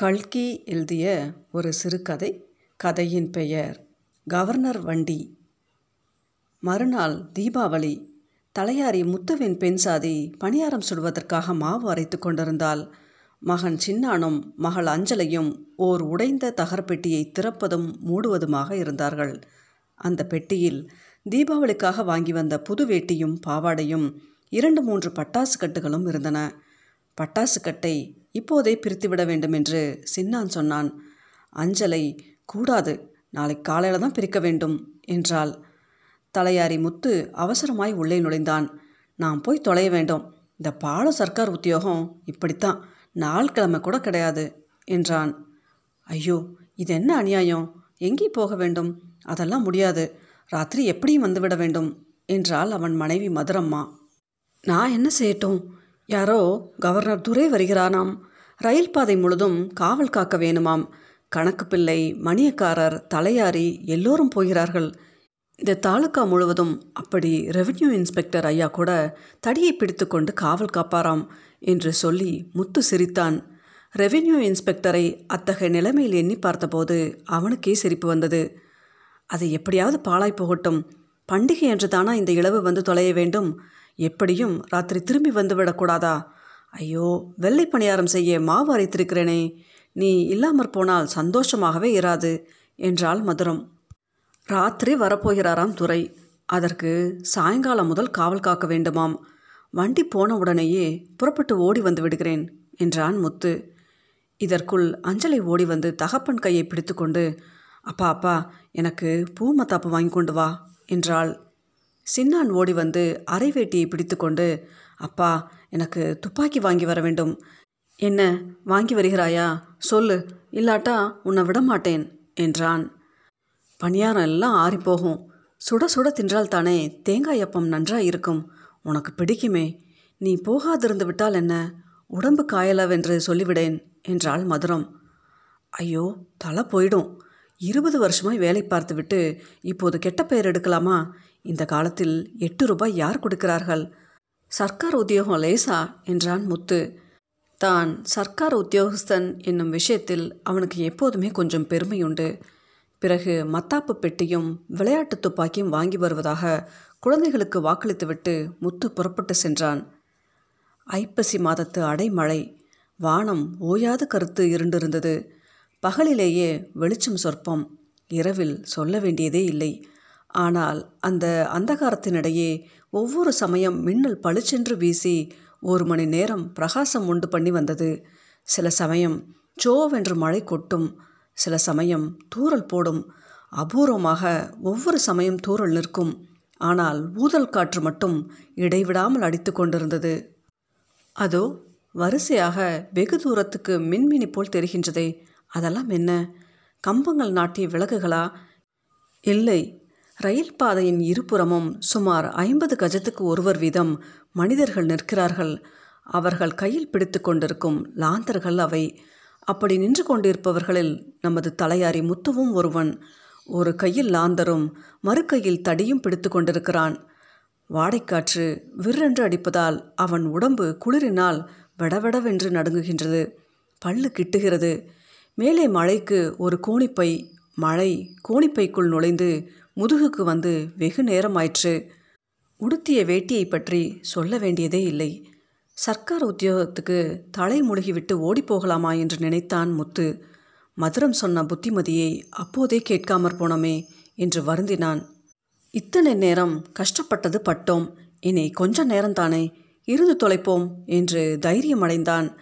கல்கி எழுதிய ஒரு சிறுகதை கதையின் பெயர் கவர்னர் வண்டி. மறுநாள் தீபாவளி. தலையாரி முத்துவின் பெண் சாதி பணியாரம் சுடுவதற்காக மாவு அரைத்து கொண்டிருந்தால் மகன் சின்னானும் மகள் அஞ்சலையும் ஓர் உடைந்த தகரப்பெட்டியை திறப்பதும் மூடுவதுமாக இருந்தார்கள். அந்த பெட்டியில் தீபாவளிக்காக வாங்கி வந்த புது வேட்டியும் பாவாடையும் இரண்டு மூன்று பட்டாசு கட்டுகளும் இருந்தன. பட்டாசு கட்டை இப்போதே பிரித்துவிட வேண்டும் என்று சின்னான் சொன்னான். அஞ்சலை கூடாது நாளை காலையில் தான் பிரிக்க வேண்டும் என்றாள். தலையாரி முத்து அவசரமாய் உள்ளே நுழைந்தான். நான் போய் தொலைய வேண்டும். இந்த பால சர்க்கார் உத்தியோகம் இப்படித்தான். நாள் கிழமை கூட கிடையாது என்றான். ஐயோ இது என்ன அநியாயம்? எங்கே போக வேண்டும்? அதெல்லாம் முடியாது. ராத்திரி எப்படியும் வந்துவிட வேண்டும் என்றாள் அவன் மனைவி மதுரம்மா. நான் என்ன செய்யட்டும்? யாரோ கவர்னர் துரை வருகிறானாம். ரயில் பாதை முழுதும் காவல் காக்க வேணுமாம். கணக்கு பிள்ளை மணியக்காரர் தலையாரி எல்லோரும் போகிறார்கள். இந்த தாலுக்கா முழுவதும் அப்படி ரெவென்யூ இன்ஸ்பெக்டர் ஐயா கூட தடியை பிடித்து கொண்டு காவல் காப்பாராம் என்று சொல்லி முத்து சிரித்தான். ரெவென்யூ இன்ஸ்பெக்டரை அத்தகைய நிலைமையில் எண்ணி பார்த்தபோது அவனுக்கே சிரிப்பு வந்தது. அது எப்படியாவது பாழாய் போகட்டும். பண்டிகை என்று தானா இந்த இளவு வந்து தொலைய வேண்டும். எப்படியும் ராத்திரி திரும்பி வந்து விடக்கூடாதா? ஐயோ வெள்ளை பணியாரம் செய்ய மாவு அரைத்திருக்கிறேனே. நீ இல்லாமற் போனால் சந்தோஷமாகவே இராது என்றாள் மதுரம். ராத்திரி வரப்போகிறாராம் துரை. அதற்கு சாயங்காலம் முதல் காவல் காக்க வேண்டுமாம். வண்டி போன உடனேயே புறப்பட்டு ஓடி வந்து விடுகிறேன் என்றான் முத்து. இதற்குள் அஞ்சலி ஓடி வந்து தகப்பன் கையை பிடித்துக்கொண்டு அப்பா அப்பா எனக்கு பூ மத்தாப்பு வாங்கி கொண்டு வா என்றாள். சின்னான் ஓடி வந்து அரை வேட்டியை பிடித்துக்கொண்டு அப்பா எனக்கு துப்பாக்கி வாங்கி வர வேண்டும். என்ன வாங்கி வருகிறாயா? சொல்லு. இல்லாட்டா உன்னை விடமாட்டேன் என்றான். பணியாரம் எல்லாம் ஆறிப்போகும். சுட சுட தின்றால் தானே தேங்காய் அப்பம் நன்றாக இருக்கும். உனக்கு பிடிக்குமே. நீ போகாதிருந்து விட்டால் என்ன? உடம்பு காயலவென்று சொல்லிவிடேன் என்றாள் மதுரம். ஐயோ தலை போயிடும். இருபது வருஷமாய் வேலை பார்த்துவிட்டு இப்போது கெட்ட பெயர் எடுக்கலாமா? இந்த காலத்தில் எட்டு ரூபாய் யார் கொடுக்கிறார்கள்? சர்க்கார் உத்தியோகம் லேசா? என்றான் முத்து. தான் சர்க்கார் உத்தியோகஸ்தன் என்னும் விஷயத்தில் அவனுக்கு எப்போதுமே கொஞ்சம் பெருமையுண்டு. பிறகு மத்தாப்பு பெட்டியும் விளையாட்டு துப்பாக்கியும் வாங்கி வருவதாக குழந்தைகளுக்கு வாக்களித்துவிட்டு முத்து புறப்பட்டு சென்றான். ஐப்பசி மாதத்து அடைமழை. வானம் ஓயாது கருத்து இருண்டிருந்தது. பகலிலேயே வெளிச்சம் சொற்பம். இரவில் சொல்ல வேண்டியதே இல்லை. ஆனால் அந்த அந்தகாரத்தினிடையே ஒவ்வொரு சமயம் மின்னல் பளிச்சென்று வீசி ஒரு மணி நேரம் பிரகாசம் உண்டு பண்ணி வந்தது. சில சமயம் சோவென்று மழை கொட்டும் சில சமயம் தூரல் போடும். அபூர்வமாக ஒவ்வொரு சமயம் தூறல் நிற்கும். ஆனால் ஊதல் காற்று மட்டும் இடைவிடாமல் அடித்து கொண்டிருந்தது. அதோ வரிசையாக வெகு தூரத்துக்கு மின்மினி போல் தெரிகின்றதே. அதெல்லாம் என்ன? கம்பங்கள் நாட்டிய விளக்குகளா இல்லை ரயில் பாதையின் இருபுறமும் சுமார் ஐம்பது கஜத்துக்கு ஒருவர் வீதம் மனிதர்கள் நிற்கிறார்கள். அவர்கள் கையில் பிடித்து கொண்டிருக்கும் லாந்தர்கள் அவை. அப்படி நின்று கொண்டிருப்பவர்களில் நமது தலையாரி முத்துவும் ஒருவன். ஒரு கையில் லாந்தரும் மறு கையில் தடியும் பிடித்து கொண்டிருக்கிறான். வாடைக்காற்று விற்றென்று அடிப்பதால் அவன் உடம்பு குளிரினால் வெடவெடவென்று நடுங்குகின்றது. பல்லு கிட்டுகிறது. மேலே மழைக்கு ஒரு கோணிப்பை மழை கோணிப்பைக்குள் நுழைந்து முதுகுக்கு வந்து வெகு நேரமாயிற்று. உடுத்திய வேட்டியை பற்றி சொல்ல வேண்டியதே இல்லை. சர்க்கார் உத்தியோகத்துக்கு தலை முழுகிவிட்டு ஓடிப்போகலாமா என்று நினைத்தான் முத்து. மதுரம் சொன்ன புத்திமதியை அப்போதே கேட்காமற் போனோமே என்று வருந்தினான். இத்தனை நேரம் கஷ்டப்பட்டது பட்டோம். இனி கொஞ்ச நேரம்தானே இருந்து தொலைப்போம் என்று தைரியம் அடைந்தான்.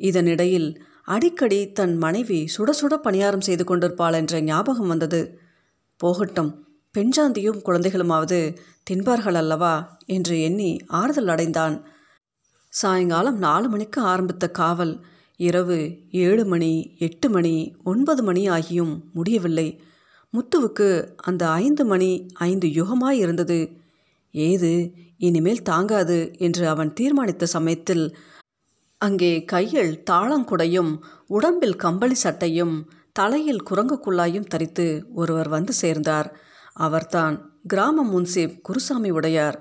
இதனிடையில் அடிக்கடி தன் மனைவி சுட சுட பணியாரம் செய்து கொண்டிருப்பாள் என்ற ஞாபகம் வந்தது. போகட்டும் பெண்சாந்தியும் குழந்தைகளுமாவது தின்பார்கள் அல்லவா? என்று எண்ணி ஆறுதல் அடைந்தான். சாயங்காலம் நாலு மணிக்கு ஆரம்பித்த காவல் இரவு ஏழு மணி எட்டு மணி ஒன்பது மணி ஆகியும் முடியவில்லை. முத்துவுக்கு அந்த ஐந்து மணி ஐந்து யுகமாய் இருந்தது. ஏது இனிமேல் தாங்காது என்று அவன் தீர்மானித்த சமயத்தில் அங்கே கையில் தாளங்குடையும் உடம்பில் கம்பளி சட்டையும் தலையில் குரங்குக்குள்ளாயும் தரித்து ஒருவர் வந்து சேர்ந்தார். அவர்தான். கிராம முன்சீப் குருசாமி உடையார்.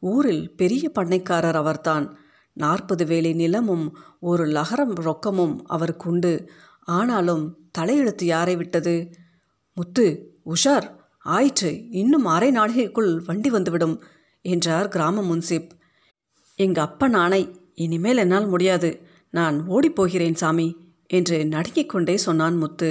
ஊரில் பெரிய பண்ணைக்காரர் அவர்தான். நாற்பது வேலை நிலமும் ஒரு லகரம் ரொக்கமும் அவருக்கு உண்டு. ஆனாலும் தலையெழுத்து யாரை விட்டது? முத்து உஷார் ஆயிற்று இன்னும் அரை நாளிகைக்குள் வண்டி வந்துவிடும் என்றார் கிராம முன்சீப். எங்கள் அப்பன் ஆணை இனிமேல் என்னால் முடியாது. நான் ஓடிப்போகிறேன் சாமி என்று நடுங்கிக் கொண்டே சொன்னான் முத்து.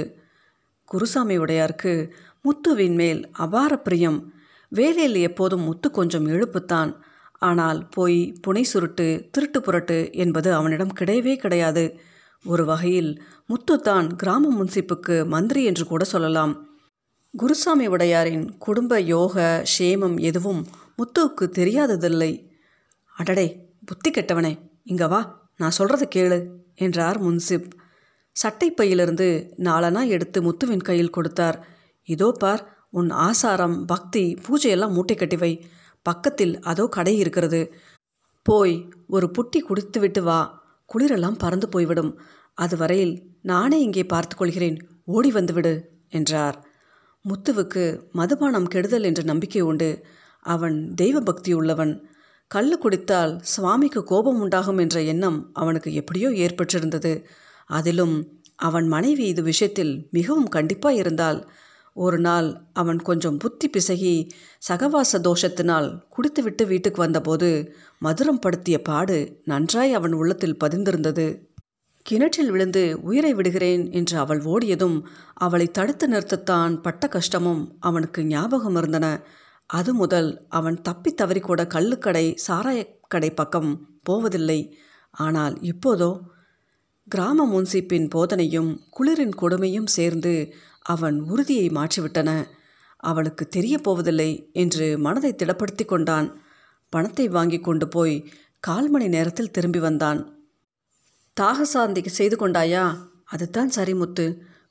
குருசாமி உடையாருக்கு முத்துவின் மேல் அபார பிரியம். வேலையில் எப்போதும் முத்து கொஞ்சம் எழுப்புத்தான். ஆனால் போய் புனை சுருட்டு திருட்டு புரட்டு என்பது அவனிடம் கிடையவே கிடையாது. ஒரு வகையில் முத்துத்தான் கிராம முன்சிப்புக்கு மந்திரி என்று கூட சொல்லலாம். குருசாமி உடையாரின் குடும்ப யோக ஷேமம் எதுவும் முத்துவுக்கு தெரியாததில்லை. அடடே புத்தி கெட்டவனே இங்க வா நான் சொல்கிறத கேளு என்றார் முன்சிப். சட்டைப்பையிலிருந்து நாலனா எடுத்து முத்துவின் கையில் கொடுத்தார். இதோ பார் உன் ஆசாரம் பக்தி பூஜையெல்லாம் மூட்டை கட்டி வை. பக்கத்தில் அதோ கடை இருக்கிறது. போய் ஒரு புட்டி குடித்துவிட்டு வா. குளிரெல்லாம் பறந்து போய்விடும். அதுவரையில் நானே இங்கே பார்த்துக்கொள்கிறேன் ஓடி வந்துவிடு என்றார். முத்துவுக்கு மதுபானம் கெடுதல் என்ற நம்பிக்கை உண்டு. அவன் தெய்வ பக்தி உள்ளவன். கள்ளு குடித்தால் சுவாமிக்கு கோபம் உண்டாகும் என்ற எண்ணம் அவனுக்கு எப்படியோ ஏற்பட்டிருந்தது. அதிலும் அவன் மனைவி இது விஷயத்தில் மிகவும் கண்டிப்பாக இருந்தால் ஒரு நாள் அவன் கொஞ்சம் புத்தி பிசகி சகவாச தோஷத்தினால் குடித்துவிட்டு வீட்டுக்கு வந்தபோது மதுரம் படுத்திய பாடு நன்றாய் அவன் உள்ளத்தில் பதிந்திருந்தது. கிணற்றில் விழுந்து உயிரை விடுகிறேன் என்று அவள் ஓடியதும் அவளை தடுத்து நிறுத்தத்தான் பட்ட கஷ்டமும் அவனுக்கு ஞாபகம் இருந்தன. அது முதல் அவன் தப்பி தவறி கூட கள்ளுக்கடை சாராயக்கடை பக்கம் போவதில்லை. ஆனால் இப்போதோ? கிராம முன்சிப்பின் போதனையும் குளிரின் கொடுமையும் சேர்ந்து அவன் உறுதியை மாற்றிவிட்டன. அவளுக்கு தெரிய போவதில்லை என்று மனதை திடப்படுத்தி கொண்டான். பணத்தை வாங்கி கொண்டு போய் கால் மணி நேரத்தில் திரும்பி வந்தான். தாகசாந்திக்கு செய்து கொண்டாயா? அதுதான் சரி முத்து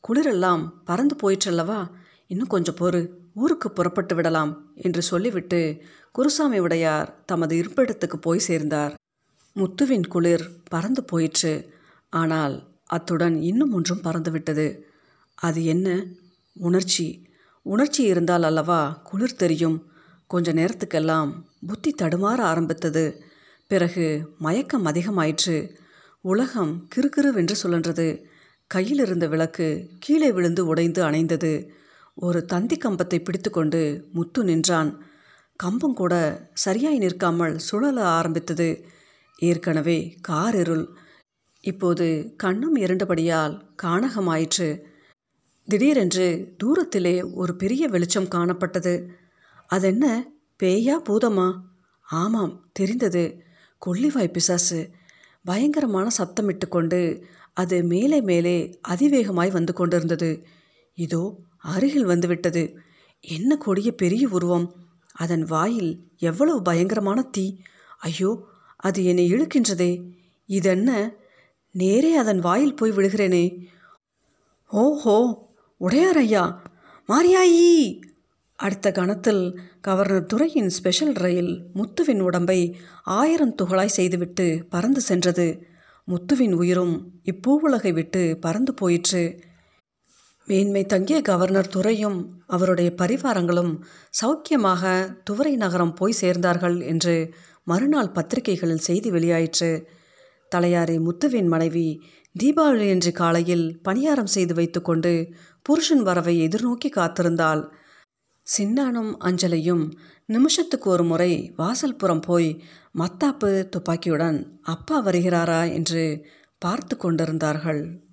குளிரெல்லாம் பறந்து போயிற்றல்லவா? இன்னும் கொஞ்சம் பொறு. ஊருக்கு புறப்பட்டு விடலாம் என்று சொல்லிவிட்டு குருசாமி உடையார் தமது இருப்பிடத்துக்கு போய் சேர்ந்தார். முத்துவின் குளிர் பறந்து போயிற்று. ஆனால் அத்துடன் இன்னும் ஒன்றும் பறந்துவிட்டது. அது என்ன? உணர்ச்சி. உணர்ச்சி இருந்தால் அல்லவா குளிர் தெரியும். கொஞ்ச நேரத்துக்கெல்லாம் புத்தி தடுமாற ஆரம்பித்தது. பிறகு மயக்கம் அதிகமாயிற்று. உலகம் கிறுகிறுவென்று சுழன்றது. கையில் இருந்த விளக்கு கீழே விழுந்து உடைந்து அணைந்தது. ஒரு தந்தி கம்பத்தை பிடித்துக்கொண்டு முத்து நின்றான். கம்பம் கூட சரியாய் நிற்காமல் சுழல ஆரம்பித்தது. ஏற்கனவே கார் இருள். இப்போது கண்ணும் இரண்டபடியால் காணகமாயிற்று திடீரென்று தூரத்திலே ஒரு பெரிய வெளிச்சம் காணப்பட்டது. அதென்ன? பேயா பூதமா? ஆமாம் தெரிந்தது. கொள்ளிவாய் பிசாசு. பயங்கரமான சத்தமிட்டு கொண்டு அது மேலே மேலே அதிவேகமாய் வந்து கொண்டிருந்தது. இதோ அருகில் வந்துவிட்டது. என்ன கொடிய பெரிய உருவம்? அதன் வாயில் எவ்வளவு பயங்கரமான தீ? ஐயோ அது என்னை இழுக்கின்றதே. இதென்ன? நேரே அதன் வாயில் போய் விடுகிறேனே ஓஹோ! உடையார் ஐயா மாரியாயி. அடுத்த கணத்தில் கவர்னர் துறையின் ஸ்பெஷல் ரயில் முத்துவின் உடம்பை ஆயிரம் துகளாய் செய்துவிட்டு பறந்து சென்றது. முத்துவின் உயிரும் இப்பூவுலகை விட்டு பறந்து போயிற்று. மேன்மை தங்கிய கவர்னர் துறையும் அவருடைய பரிவாரங்களும் சௌக்கியமாக துவரை நகரம் போய் சேர்ந்தார்கள் என்று மறுநாள் பத்திரிகைகளில் செய்தி வெளியாயிற்று. தலையாரி முத்துவின் மனைவி தீபாவளி என்று காலையில் பணியாரம் செய்து வைத்துக்கொண்டு புருஷன் வரவை எதிர்நோக்கி காத்திருந்தாள். சின்னானும் அஞ்சலையும் நிமிஷத்துக்கு ஒரு முறை வாசல் புறம் போய் மத்தாப்பு துப்பாக்கியுடன் அப்பா வருகிறாரா? என்று பார்த்து கொண்டிருந்தார்கள்.